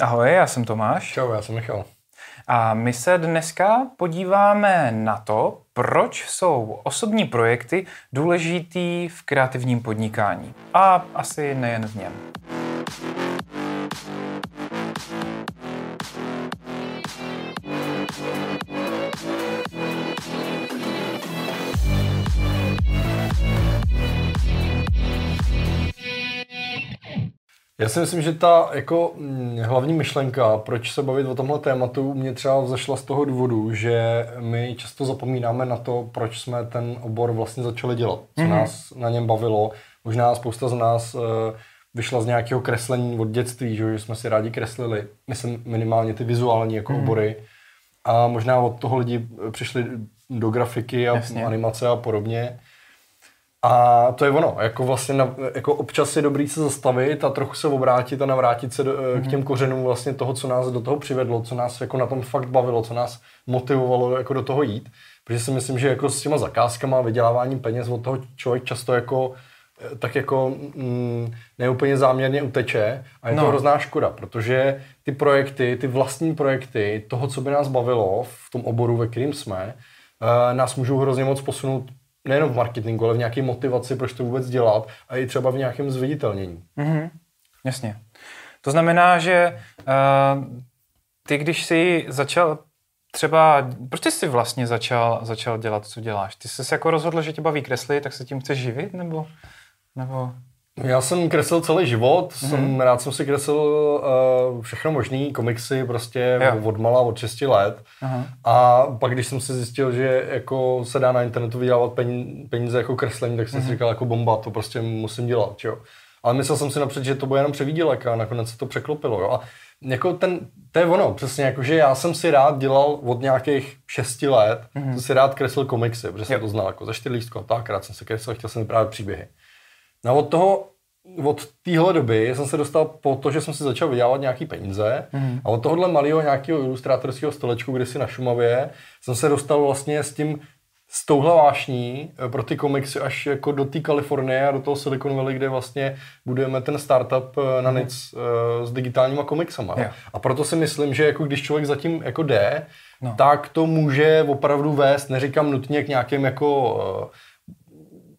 Ahoj, já jsem Tomáš. Čau, já jsem Michal. A my se dneska podíváme na to, proč jsou osobní projekty důležitý v kreativním podnikání. A asi nejen v něm. Já si myslím, že ta jako mm, hlavní myšlenka, proč se bavit o tomhle tématu, mě třeba zašla z toho důvodu, že my často zapomínáme na to, proč jsme ten obor vlastně začali dělat, co mm-hmm. nás na něm bavilo. Možná spousta z nás uh, vyšla z nějakého kreslení od dětství, že, jsme si rádi kreslili, myslím minimálně ty vizuální jako mm-hmm. obory. A možná od toho lidi přišli do grafiky a Jasně. animace a podobně. A to je ono, jako vlastně na, jako občas je dobrý se zastavit a trochu se obrátit a navrátit se do, mm-hmm. k mhm. těm kořenům vlastně toho, co nás do toho přivedlo, co nás jako na tom fakt bavilo, co nás motivovalo jako do toho jít. Protože si myslím, že jako s těma zakázkama, vyděláváním peněz od toho člověk často jako eh, tak jako mm, neúplně záměrně uteče a je no. to hrozná škoda, protože ty projekty, ty vlastní projekty, toho, co by nás bavilo v tom oboru, ve kterým jsme, uh, nás můžou hrozně moc posunout nejenom v marketingu, ale v nějaké motivaci, proč to vůbec dělat a i třeba v nějakém zviditelnění. Mm-hmm. Jasně. To znamená, že uh, ty, když jsi začal třeba, proč jsi vlastně začal, začal dělat, co děláš? Ty jsi se jako rozhodl, že tě baví kreslit, tak se tím chceš živit, nebo, nebo já jsem kreslil celý život, mm-hmm. jsem rád jsem si kreslil uh, všechno možný, komiksy prostě jo. od mala, od 6 let. Uh-huh. A pak, když jsem si zjistil, že jako se dá na internetu vydělávat peníze jako kreslení, tak jsem uh-huh. si mhm. říkal jako bomba, to prostě musím dělat, jo. Ale myslel jsem si napřed, že to bude jenom převídělek a nakonec se to překlopilo, jo. A jako ten, to je ono, přesně jako, že já jsem si rád dělal od nějakých 6 let, mm-hmm. jsem si rád kreslil komiksy, protože jsem to znal jako za čtyřlístko, tak rád jsem se kreslil, chtěl jsem právě příběhy. No od toho, od téhle doby jsem se dostal po to, že jsem si začal vydělávat nějaký peníze mm. a od tohohle malého nějakého ilustrátorského stolečku, kde si na Šumavě, jsem se dostal vlastně s tím, s touhle vášní eh, pro ty komiksy až jako do té Kalifornie a do toho Silicon Valley, kde vlastně budujeme ten startup eh, na mhm. nic mm. s digitálníma komiksama. Yeah. A proto si myslím, že jako když člověk zatím jako jde, no. tak to může opravdu vést, neříkám nutně k nějakým jako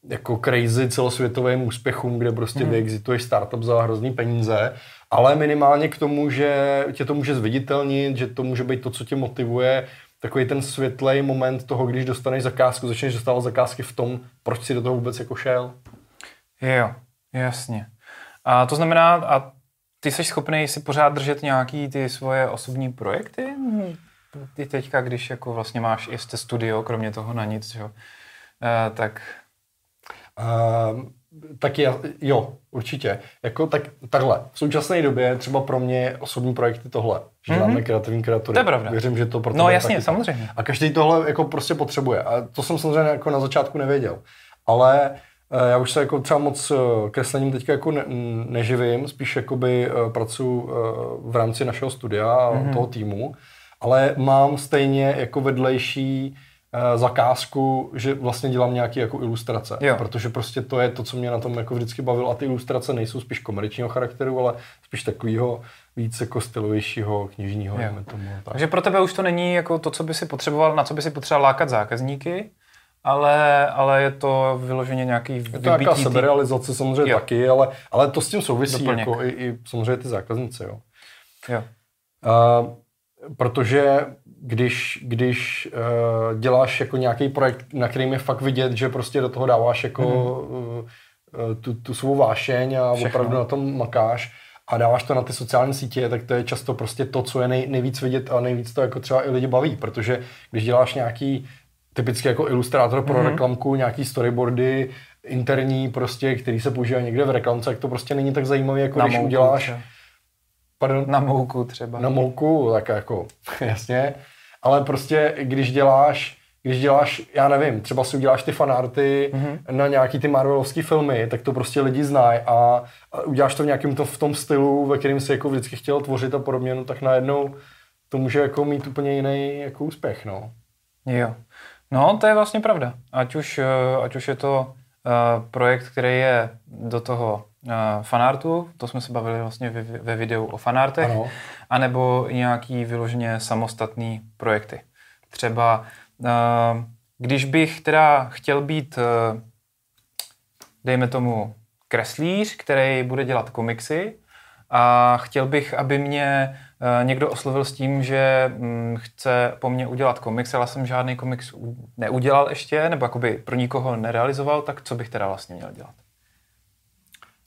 jako crazy celosvětovým úspěchům, kde prostě hmm. vyexituješ startup za hrozný peníze, ale minimálně k tomu, že tě to může zviditelnit, že to může být to, co tě motivuje, takový ten světlej moment toho, když dostaneš zakázku, začneš dostávat zakázky v tom, proč si do toho vůbec jako šel. Jo, jasně. A to znamená, a ty jsi schopný si pořád držet nějaký ty svoje osobní projekty? Ty teďka, když jako vlastně máš ještě studio, kromě toho na nic, jo, e, tak Uh, tak je, jo, určitě. Jako tak, takhle. V současné době třeba pro mě osobní projekty tohle, že mm-hmm. děláme kreativní kreatury. To je pravda. Věřím, že to pro No jasně, taky samozřejmě. Tak. A každý tohle jako prostě potřebuje. A to jsem samozřejmě jako na začátku nevěděl. Ale uh, já už se jako třeba moc uh, kreslením teďka jako ne, neživím, spíš jakoby uh, pracuji v rámci našeho studia a mm-hmm. toho týmu, ale mám stejně jako vedlejší Eh, zakázku, že vlastně dělám nějaké jako ilustrace. Jo. Protože prostě to je to, co mě na tom jako vždycky bavilo. A ty ilustrace nejsou spíš komerčního charakteru, ale spíš takového víc jako stylovějšího, knižního, tomu. Tak. Takže pro tebe už to není jako to, co by si potřeboval, na co by si potřeboval lákat zákazníky, ale, ale je to vyloženě nějaký Je to nějaká seberealizace samozřejmě jo. taky, ale, ale to s tím souvisí jako i, i samozřejmě ty zákazníci. Jo. Jo. Uh, protože když, když uh, děláš jako nějaký projekt, na kterým je fakt vidět, že prostě do toho dáváš jako mm. uh, tu, tu svou vášeň a Všechno. opravdu na tom makáš a dáváš to na ty sociální sítě, tak to je často prostě to, co je nej, nejvíc vidět a nejvíc to jako třeba i lidi baví, protože když děláš nějaký typicky jako ilustrátor pro mm-hmm. reklamku, nějaký storyboardy interní prostě, který se používá někde v reklamce, tak to prostě není tak zajímavý, jako na když mouku, uděláš... Třeba. Pardon? Na mouku třeba. Na mouku, tak jako, jasně ale prostě když děláš když děláš, já nevím, třeba si uděláš ty fanarty mm-hmm. na nějaký ty Marvelovský filmy, tak to prostě lidi znají a, a uděláš to v nějakém to, v tom stylu, ve kterém si jako vždycky chtěl tvořit a podobně, no tak najednou to může jako mít úplně jiný jako úspěch, no. Jo. No, to je vlastně pravda. Ať už, eh, ať už je to projekt, který je do toho uh, fanartu, to jsme se bavili vlastně ve, videu o fanartech, ano. anebo nějaký vyloženě samostatný projekty. Třeba uh, když bych teda chtěl být, dejme tomu, kreslíř, který bude dělat komiksy a chtěl bych, aby mě uh, někdo oslovil s tím, že um, chce po mně udělat komiks, ale jsem žádný komiks neudělal ještě, nebo jakoby pro nikoho nerealizoval, tak co bych teda vlastně měl dělat?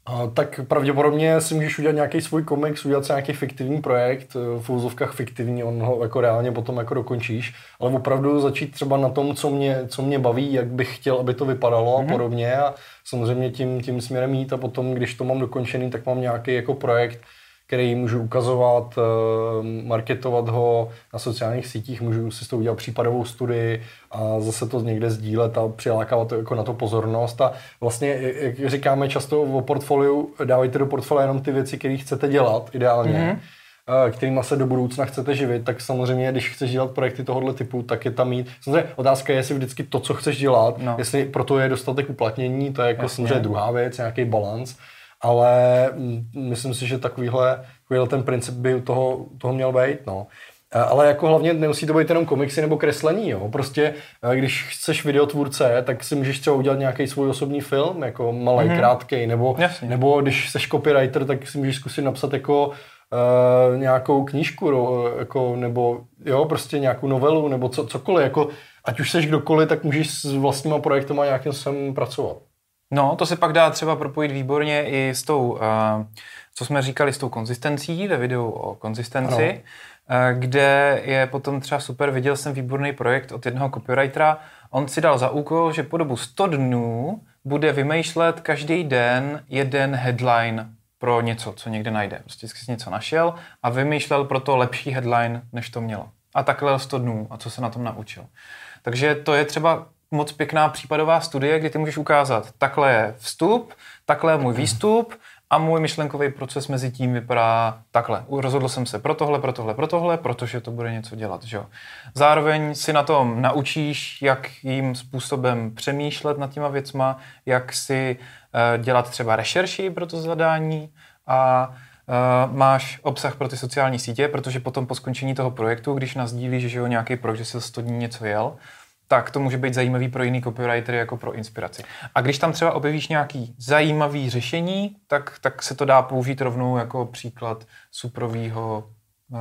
A, tak pravděpodobně si můžeš udělat nějaký svůj komiks, udělat si nějaký fiktivní projekt, eh, v úzovkách fiktivní, on ho jako reálně potom jako dokončíš, ale opravdu začít třeba na tom, co mě, co mě baví, jak bych chtěl, aby to vypadalo mm-hmm. a mhm. podobně a samozřejmě tím, tím směrem jít a potom, když to mám dokončený, tak mám nějaký jako projekt, který můžu ukazovat, eh, marketovat ho na sociálních sítích, můžu si s toho udělat případovou studii a zase to někde sdílet a přilákávat to jako na to pozornost. A vlastně, jak říkáme často o portfoliu, dávejte do portfolia jenom ty věci, které chcete dělat ideálně. Mm-hmm kterými se do budoucna chcete živit, tak samozřejmě, když chceš dělat projekty tohoto typu, tak je tam mít. Samozřejmě otázka je, jestli vždycky to, co chceš dělat, no. jestli proto je dostatek uplatnění, to je jako samozřejmě druhá věc, nějaký balans ale myslím si, že takovýhle, takovýhle ten princip by u toho, toho měl být. No. Ale jako hlavně nemusí to být jenom komiksy nebo kreslení. Jo. Prostě když chceš videotvůrce, tak si můžeš třeba udělat nějaký svůj osobní film, jako malý, mm-hmm. krátký, nebo, nebo když jsi copywriter, tak si můžeš zkusit napsat jako uh, nějakou knížku, no, jako, nebo jo, prostě nějakou novelu, nebo co, cokoliv. Jako, ať už seš kdokoliv, tak můžeš s vlastníma projektama nějakým sem pracovat. No, to se pak dá třeba propojit výborně i s tou, uh, co jsme říkali, s tou konzistencí ve videu o konzistenci, uh, kde je potom třeba super, viděl jsem výborný projekt od jednoho copywritera, on si dal za úkol, že po dobu 100 dnů bude vymýšlet každý den jeden headline pro něco, co někde najde. Prostě si něco našel a vymýšlel pro to lepší headline, než to mělo. A takhle 100 dnů a co se na tom naučil. Takže to je třeba moc pěkná případová studie, kdy ty můžeš ukázat, takhle je vstup, takhle je můj výstup a můj myšlenkový proces mezi tím vypadá takhle. Rozhodl jsem se pro tohle, pro tohle, pro tohle, protože to bude něco dělat. Že? Zároveň si na tom naučíš, jakým způsobem přemýšlet nad těma věcma, jak si uh, dělat třeba rešerši pro to zadání a Uh, máš obsah pro ty sociální sítě, protože potom po skončení toho projektu, když nazdílíš, že jo, nějaký projekt, že jsi 100 dní něco jel, tak to může být zajímavý pro jiný copywritery jako pro inspiraci. A když tam třeba objevíš nějaký zajímavý řešení, tak, tak se to dá použít rovnou jako příklad suprovýho uh,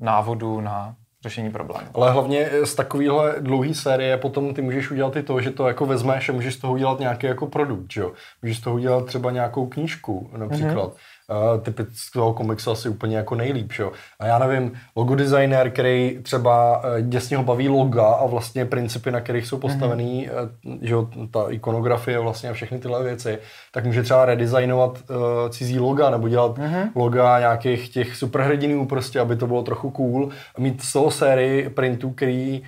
návodu na řešení problému. Ale hlavně z takovéhle dlouhé série potom ty můžeš udělat i to, že to jako vezmeš a můžeš z toho udělat nějaký jako produkt, jo? Můžeš z toho udělat třeba nějakou knížku například. Mm-hmm uh, typického komiksu asi úplně jako nejlíp, jo. A já nevím, logo designer, který třeba uh, děsně ho baví loga a vlastně principy, na kterých jsou postavený, mm-hmm. uh, že jo, ta ikonografie vlastně a všechny tyhle věci, tak může třeba redesignovat uh, cizí loga nebo dělat mm-hmm. loga nějakých těch superhrdinů prostě, aby to bylo trochu cool a mít z toho sérii printů, který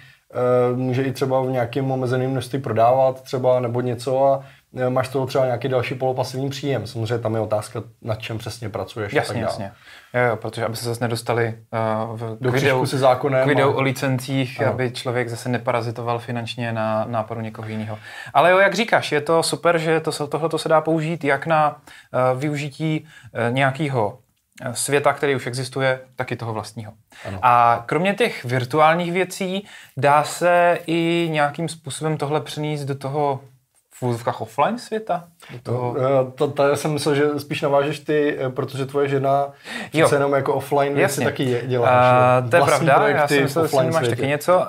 uh, může i třeba v nějakém omezeném množství prodávat třeba nebo něco a Eh, máš toho třeba nějaký další polopasivní příjem. Samozřejmě tam je otázka, na čem přesně pracuješ jasně, a tak dále. Jasně, jo, protože aby se zase nedostali uh, v, Do k videu, se zákonem k videu a... o licencích, ano. aby člověk zase neparazitoval finančně na nápadu někoho jiného. Ale jo, jak říkáš, je to super, že to, tohle se dá použít jak na uh, využití uh, nějakého světa, který už existuje, tak i toho vlastního. Ano. A kromě těch virtuálních věcí dá se i nějakým způsobem tohle přenést do toho v úzovkách offline světa? Do toho... Eh, to, to, já jsem myslel, že spíš navážeš ty, eh, protože tvoje žena přece jenom jako offline věci taky dělá. Uh, to je pravda, já jsem myslel, že máš taky něco. Uh,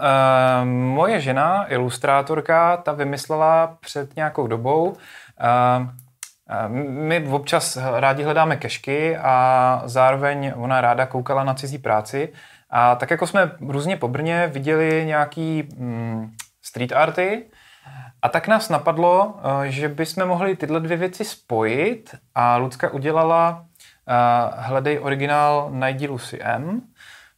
moje žena, ilustrátorka, ta vymyslela před nějakou dobou uh, my občas rádi hledáme kešky a zároveň ona ráda koukala na cizí práci. A tak jako jsme různě po Brně viděli nějaký mm, street arty, a tak nás napadlo, eh, že bychom mohli tyhle dvě věci spojit a Lucka udělala eh, Hledej originál, najdi Lucy M,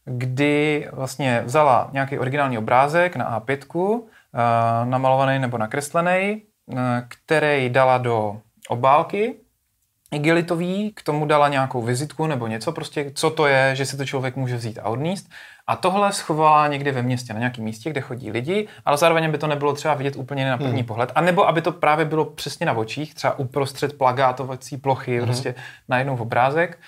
kdy vlastně vzala nějaký originální obrázek na A5, eh, namalovaný nebo nakreslený, který dala do obálky igelitový, k tomu dala nějakou vizitku nebo něco prostě, co to je, že si to člověk může vzít a odníst. A tohle schovala někde ve městě, na nějakém místě, kde chodí lidi, ale zároveň by to nebylo třeba vidět úplně na první hmm. pohled. A nebo aby to právě bylo přesně na očích, třeba uprostřed plagátovací plochy, hmm. prostě najednou v obrázek.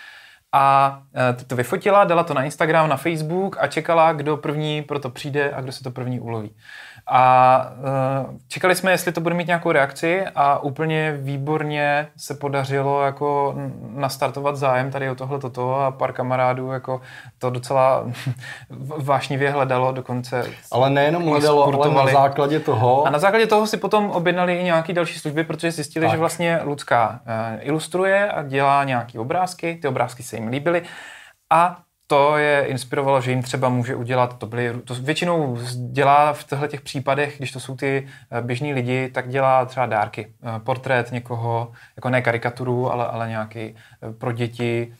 a uh, to vyfotila, dala to na Instagram, na Facebook a čekala, kdo první pro to přijde a kdo se to první uloví. A uh, čekali jsme, jestli to bude mít nějakou reakci a úplně výborně se podařilo jako nastartovat zájem tady o tohle toto a pár kamarádů jako to docela vášnivě hledalo dokonce. Ale nejenom hledalo, ale na základě toho. A na základě toho si potom objednali i nějaké další služby, protože zjistili, tak. že vlastně Lucka uh, ilustruje a dělá nějaké obrázky, ty obrázky se jim líbily a to je inspirovalo, že jim třeba může udělat, to byly, to většinou dělá v těchto těch případech, když to jsou ty eh, běžní lidi, tak dělá třeba dárky. Eh, portrét někoho, jako ne karikaturu, ale, ale nějaký eh, pro děti,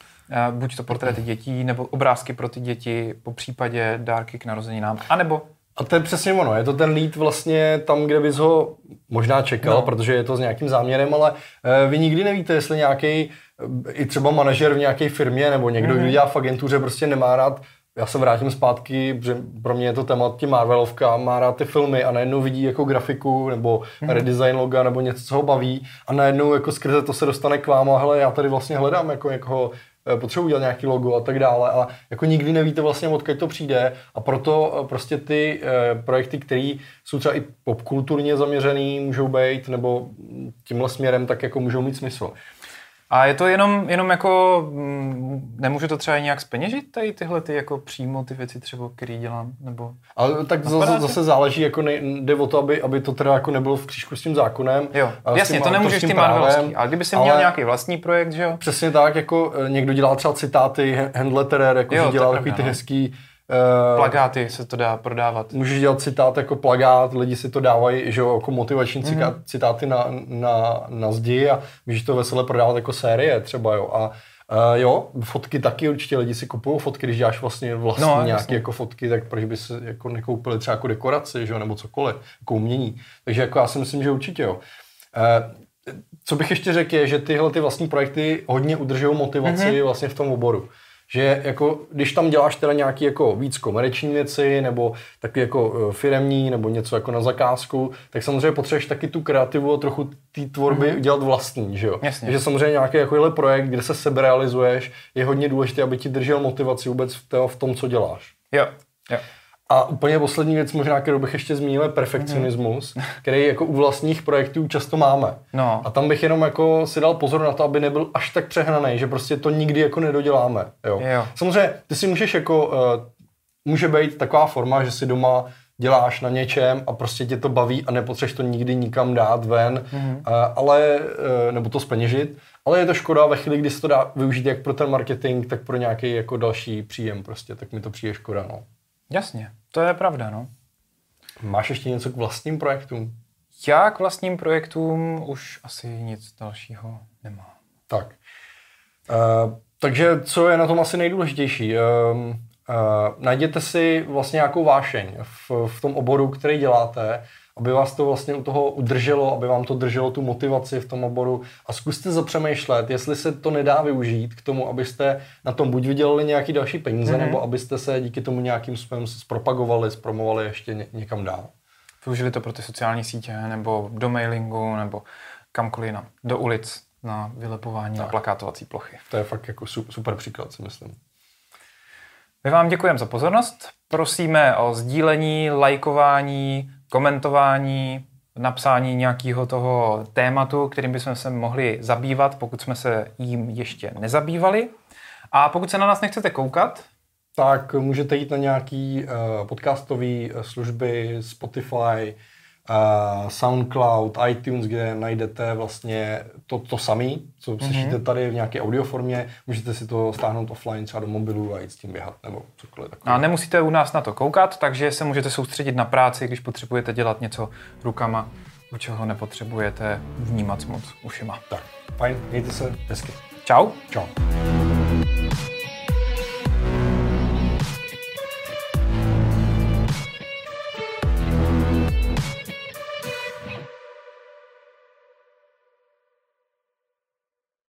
buď to portréty dětí, nebo obrázky pro ty děti, po případě dárky k narozeninám, anebo a to je přesně ono, je to ten lead vlastně tam, kde bys ho možná čekal, no. protože je to s nějakým záměrem, ale vy nikdy nevíte, jestli nějaký i třeba manažer v nějaké firmě nebo někdo, mm-hmm. kdo dělá v agentuře, prostě nemá rád já se vrátím zpátky, že pro mě je to téma tím Marvelovka, má rád ty filmy a najednou vidí jako grafiku nebo mm-hmm. redesign loga nebo něco, co ho baví a najednou jako skrze to se dostane k vám a hele, já tady vlastně hledám jako někoho, eh, potřebuji udělat nějaký logo a tak dále a jako nikdy nevíte vlastně odkud to přijde a proto eh, prostě ty eh, projekty, které jsou třeba i popkulturně zaměřený, můžou být nebo tímhle směrem tak jako můžou mít smysl. A je to jenom, jenom jako, mm, nemůžu to třeba nějak speněžit, tady tyhle ty jako přímo ty věci třeba, které dělám, nebo... Ale tak zase, zase záleží, jako ne, jde o to, aby, aby to teda jako nebylo v křížku s tím zákonem. Jo, jasně, tím, to nemůžeš tím Marvelovský, ale kdyby si měl nějaký vlastní projekt, že jo? Přesně tak, jako eh, někdo dělá třeba citáty, handletterer, jako jo, dělá takový ty no. hezký Plagáty se to dá prodávat. Můžeš dělat citát jako plagát, lidi si to dávají, že jo, jako motivační mm-hmm. citáty na, na, na zdi a můžeš to veselé prodávat jako série třeba, jo. A Uh, jo, fotky taky určitě lidi si kupují fotky, když děláš vlastně vlastní no, nějaké jako fotky, tak proč by se jako nekoupili třeba jako dekoraci, že jo, nebo cokoliv, jako umění. Takže jako já si myslím, že určitě jo. Uh, co bych ještě řekl je, že tyhle ty vlastní projekty hodně udržují motivaci mm-hmm. vlastně v tom oboru že jako, když tam děláš teda nějaký jako víc komerční věci, nebo taky jako e, firemní, nebo něco jako na zakázku, tak samozřejmě potřebuješ taky tu kreativu a trochu té tvorby mm-hmm. dělat vlastní, že jo? Jasně. Takže samozřejmě nějaký jako projekt, kde se sebe realizuješ, je hodně důležité, aby ti držel motivaci vůbec v, v tom, co děláš. Jo, jo. A úplně poslední věc, možná, kterou bych ještě zmínil, je perfekcionismus, mm. který jako u vlastních projektů často máme. No. A tam bych jenom jako si dal pozor na to, aby nebyl až tak přehnaný, že prostě to nikdy jako nedoděláme. Jo. Jo. Samozřejmě, ty si můžeš jako, uh, může být taková forma, že si doma děláš na něčem a prostě tě to baví a nepotřebuješ to nikdy nikam dát ven, mm. uh, ale, uh, nebo to speněžit, ale je to škoda ve chvíli, kdy se to dá využít jak pro ten marketing, tak pro nějaký jako další příjem prostě, tak mi to přijde škoda, no. Jasně. To je pravda, no. Máš ještě něco k vlastním projektům? Já k vlastním projektům už asi nic dalšího nemám. Tak. Uh, takže co je na tom asi nejdůležitější? Uh, uh, najděte si vlastně nějakou vášeň v, v tom oboru, který děláte aby vás to vlastně u toho udrželo, aby vám to drželo tu motivaci v tom oboru a zkuste zapřemýšlet, jestli se to nedá využít k tomu, abyste na tom buď vydělali nějaký další peníze, mm-hmm. nebo abyste se díky tomu nějakým způsobem zpropagovali, zpromovali ještě ně, někam dál. Využili to pro ty sociální sítě, nebo do mailingu, nebo kamkoliv na, do ulic na vylepování tak. na plakátovací plochy. To je fakt jako super příklad, si myslím. My vám děkujeme za pozornost. Prosíme o sdílení, lajkování, komentování, napsání nějakého toho tématu, kterým bychom se mohli zabývat, pokud jsme se jím ještě nezabývali. A pokud se na nás nechcete koukat, tak můžete jít na nějaký uh, podcastové služby, Spotify, SoundCloud, iTunes, kde najdete vlastně to, to samé, co mm-hmm. slyšíte tady v nějaké audioformě. Můžete si to stáhnout offline třeba do mobilu a jít s tím běhat nebo cokoliv takové. A nemusíte u nás na to koukat, takže se můžete soustředit na práci, když potřebujete dělat něco rukama, u čeho nepotřebujete vnímat moc ušima. Tak, fajn, mějte se hezky. Čau. Čau.